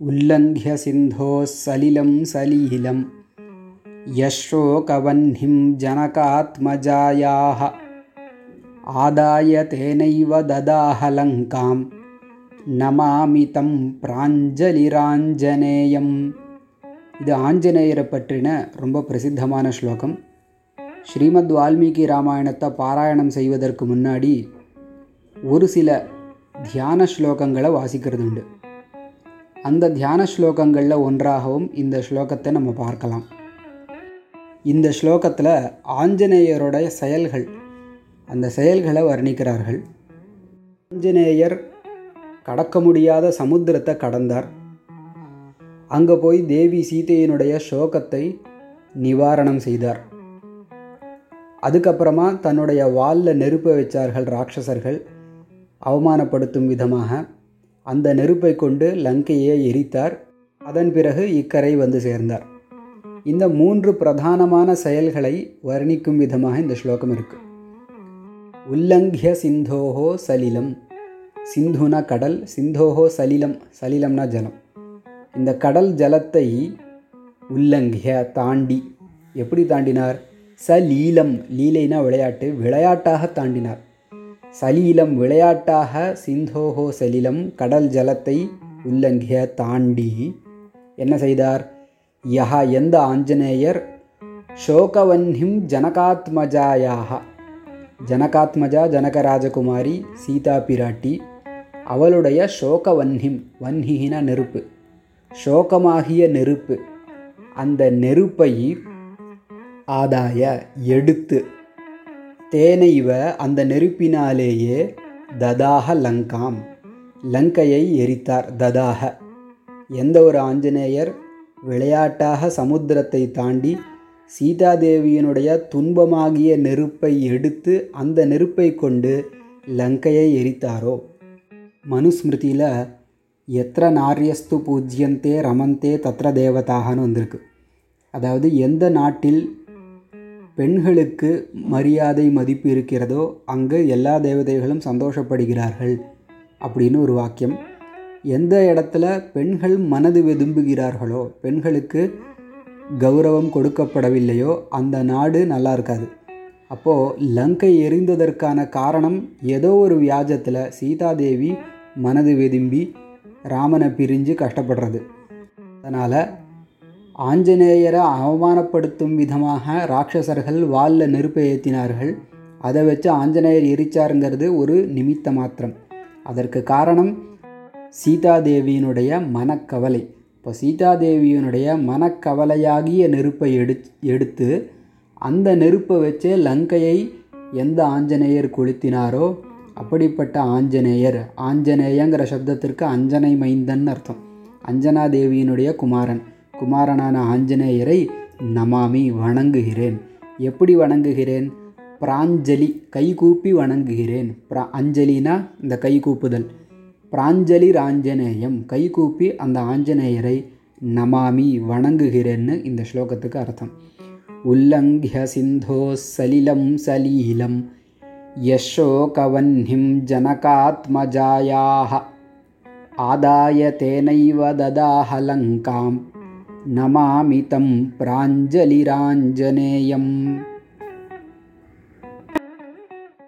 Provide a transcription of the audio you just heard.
उल्लङ्घ्य सिन्धोः सलिलं सलीलं यशोकवह्निं जनकात्मजायाः आदाय तेनैव ददाह लङ्कां நமாமி தம் பிராஞ்சலிராஞ்சனேயம் இது ஆஞ்சநேயரை பற்றின ரொம்ப பிரசித்தமான ஸ்லோகம் ஸ்ரீமத் வால்மீகி ராமாயணத்தை பாராயணம் செய்வதற்கு முன்னாடி ஒரு சில தியான ஸ்லோகங்களை வாசிக்கிறது உண்டு அந்த தியான ஸ்லோகங்களில் ஒன்றாகவும் இந்த ஸ்லோகத்தை நம்ம பார்க்கலாம். இந்த ஸ்லோகத்தில் ஆஞ்சநேயருடைய செயல்கள் அந்த செயல்களை வர்ணிக்கிறார்கள். ஆஞ்சநேயர் கடக்க முடியாத சமுத்திரத்தை கடந்தார். அங்கே போய் தேவி சீதையினுடைய சோகத்தை நிவாரணம் செய்தார். அதுக்கப்புறமா தன்னுடைய வாலில் நெருப்ப வச்சார்கள் ராட்சசர்கள் அவமானப்படுத்தும் விதமாக அந்த நெருப்பை கொண்டு லங்கையை எரித்தார். அதன் பிறகு இக்கரை வந்து சேர்ந்தார். இந்த மூன்று பிரதானமான செயல்களை வர்ணிக்கும் விதமாக இந்த ஸ்லோகம் இருக்கு. உல்லங்கிய சிந்தோஹோ சலிலம். சிந்துனா கடல் சிந்தோஹோ சலிலம். சலிலம்னா ஜலம். இந்த கடல் ஜலத்தை உல்லங்கிய தாண்டி. எப்படி தாண்டினார்? சலீலம் லீலைனா விளையாட்டு விளையாட்டாக தாண்டினார். சலீலம் விளையாட்டாக சிந்தோகோ சலிலம் கடல் ஜலத்தை உள்ளங்கிய தாண்டி. என்ன செய்தார்? யஹா எந்த ஆஞ்சநேயர்? ஷோகவன்ஹிம் ஜனகாத்மஜாயாக. ஜனகாத்மஜா ஜனகராஜகுமாரி சீதா பிராட்டி அவளுடைய ஷோகவன்னிம் வன்ஹிகின நெருப்பு. ஷோகமாகிய நெருப்பு. அந்த நெருப்பை ஆதாய எடுத்து தேனைவ அந்த நெருப்பினாலேயே ததாக லங்காம். லங்கையை எரித்தார் ததாக. எந்த ஒரு ஆஞ்சநேயர் விளையாட்டாக சமுத்திரத்தை தாண்டி சீதாதேவியினுடைய துன்பமாகிய நெருப்பை எடுத்து அந்த நெருப்பை கொண்டு லங்கையை எரித்தாரோ? மனுஸ்மிருதியில் எத்திர நாரியஸ்து பூஜ்யந்தே ரமந்தே தத்ர தேவதாகனு வந்திருக்கு. அதாவது எந்த நாட்டில் பெண்களுக்கு மரியாதை மதிப்பு இருக்கிறதோ அங்கு எல்லா தேவதைகளும் சந்தோஷப்படுகிறார்கள் அப்படின்னு ஒரு வாக்கியம். எந்த இடத்துல பெண்கள் மனது வெதும்புகிறார்களோ பெண்களுக்கு கௌரவம் கொடுக்கப்படவில்லையோ அந்த நாடு நல்லா இருக்காது. அப்போது லங்கை எரிந்ததற்கான காரணம் ஏதோ ஒரு வியாஜத்தில் சீதாதேவி மனது வெதும்பி ராமனை பிரிஞ்சு கஷ்டப்படுறது. அதனால் ஆஞ்சநேயரை அவமானப்படுத்தும் விதமாக ராட்சசர்கள் வாலில் நெருப்பை ஏற்றினார்கள் அதை வச்சு ஆஞ்சநேயர் எரிச்சாருங்கிறது ஒரு நிமித்த மாத்திரம். அதற்கு காரணம் சீதாதேவியினுடைய மனக்கவலை. இப்போ சீதாதேவியினுடைய மனக்கவலையாகிய நெருப்பை எடு எடுத்து அந்த நெருப்பை வச்சே லங்கையை எந்த ஆஞ்சநேயர் கொளுத்தினாரோ அப்படிப்பட்ட ஆஞ்சநேயர் ஆஞ்சநேயங்கிற சப்தத்திற்கு அஞ்சனை மைந்தன் அர்த்தம். அஞ்சனா தேவியினுடைய குமாரன். குமாரனான ஆஞ்சநேயரை நமாமி வணங்குகிறேன். எப்படி வணங்குகிறேன்? பிராஞ்சலி கைகூப்பி வணங்குகிறேன். பிரா அஞ்சலினா இந்த கைகூப்புதல். பிராஞ்சலி ராஞ்சநேயம் கைகூப்பி அந்த ஆஞ்சநேயரை நமாமி வணங்குகிறேன்னு இந்த ஸ்லோகத்துக்கு அர்த்தம். உல்லங்கிய சிந்தோ சலிலம் சலீலம் யஷோகவன்னிம் ஜனகாத்மஜாயாக ஆதாய தேனைவ ததாஹலங்காம் नमामि तं प्राञ्जलिराञ्जनेयम्।